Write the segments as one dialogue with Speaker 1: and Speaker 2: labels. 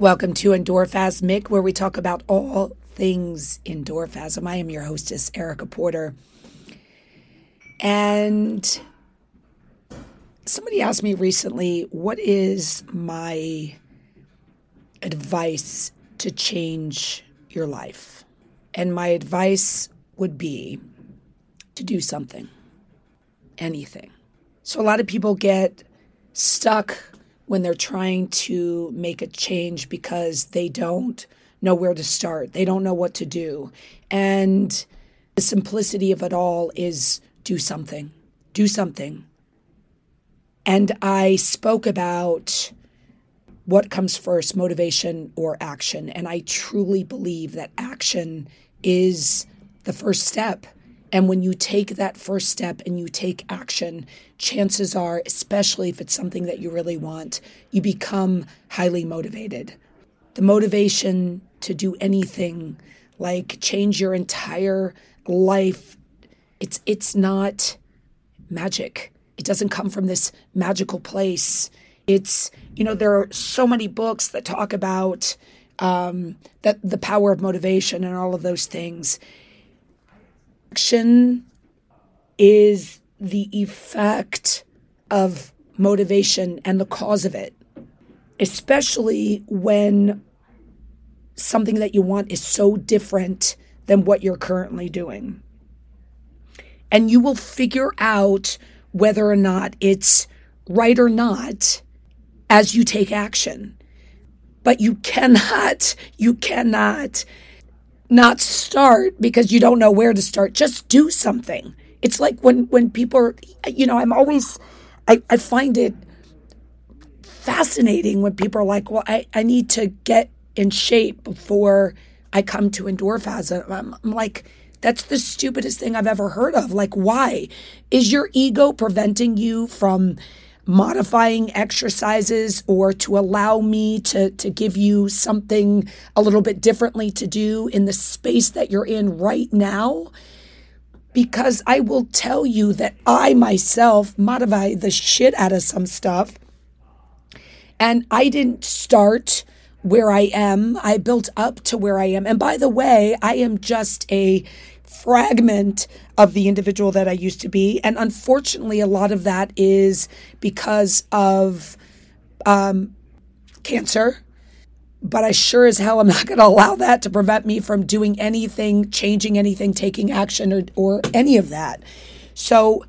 Speaker 1: Welcome to Endorphasmic, where we talk about all things endorphasm. I am your hostess, Erica Porter. And somebody asked me recently, what is my advice to change your life? And my advice would be to do something, anything. So a lot of people get stuck when they're trying to make a change because they don't know where to start. They don't know what to do. And the simplicity of it all is do something. Do something. And I spoke about what comes first, motivation or action. And I truly believe that action is the first step. And when you take that first step and you take action, chances are, especially if it's something that you really want, you become highly motivated. The motivation to do anything like change your entire life, it's it's not magic. It doesn't come from this magical place. It's, you know, there are so many books that talk about um, that the power of motivation and all of those things action is the effect of motivation and the cause of it, especially when something that you want is so different than what you're currently doing. And you will figure out whether or not it's right or not as you take action. But you cannot, you cannot not start because you don't know where to start. Just do something. It's like when when people are, you know, I'm always, I, I find it fascinating when people are like, well, I, I need to get in shape before I come to endorphasm. I'm, I'm like, that's the stupidest thing I've ever heard of. Like, why? Is your ego preventing you from modifying exercises or to allow me to, to give you something a little bit differently to do in the space that you're in right now. Because I will tell you that I myself modify the shit out of some stuff. And I didn't start where I am. I built up to where I am. And by the way, I am just a fragment of the individual that I used to be. And unfortunately, a lot of that is because of um, cancer. But I sure as hell am not going to allow that to prevent me from doing anything, changing anything, taking action, or, or any of that. So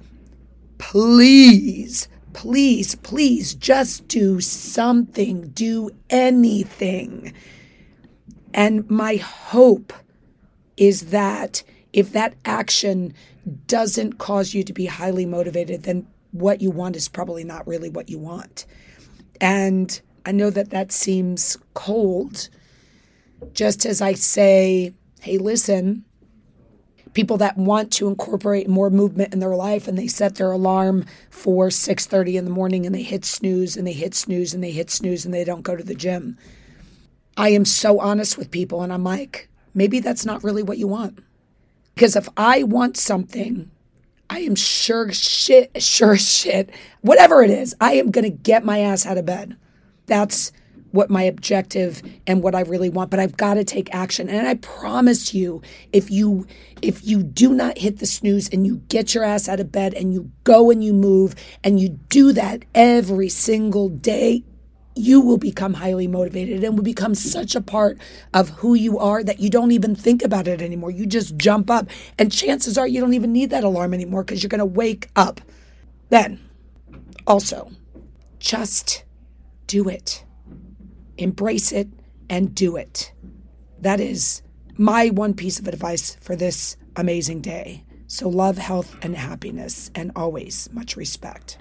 Speaker 1: please, please, please just do something, do anything. And my hope is that if that action doesn't cause you to be highly motivated, then what you want is probably not really what you want. And I know that that seems cold, just as I say, hey, listen, people that want to incorporate more movement in their life and they set their alarm for 6:30 in the morning and they hit snooze and they hit snooze and they hit snooze and they don't go to the gym. I am so honest with people and I'm like, maybe that's not really what you want. Because if I want something, I am sure shit, sure shit, whatever it is, I am going to get my ass out of bed. That's what my objective and what I really want, but I've got to take action. And I promise you, if you if you do not hit the snooze and you get your ass out of bed and you go and you move and you do that every single day, you will become highly motivated and will become such a part of who you are that you don't even think about it anymore. You just jump up, and chances are you don't even need that alarm anymore because you're going to wake up. Then, also, just do it, embrace it, and do it. That is my one piece of advice for this amazing day. So, love, health, and happiness, and always much respect.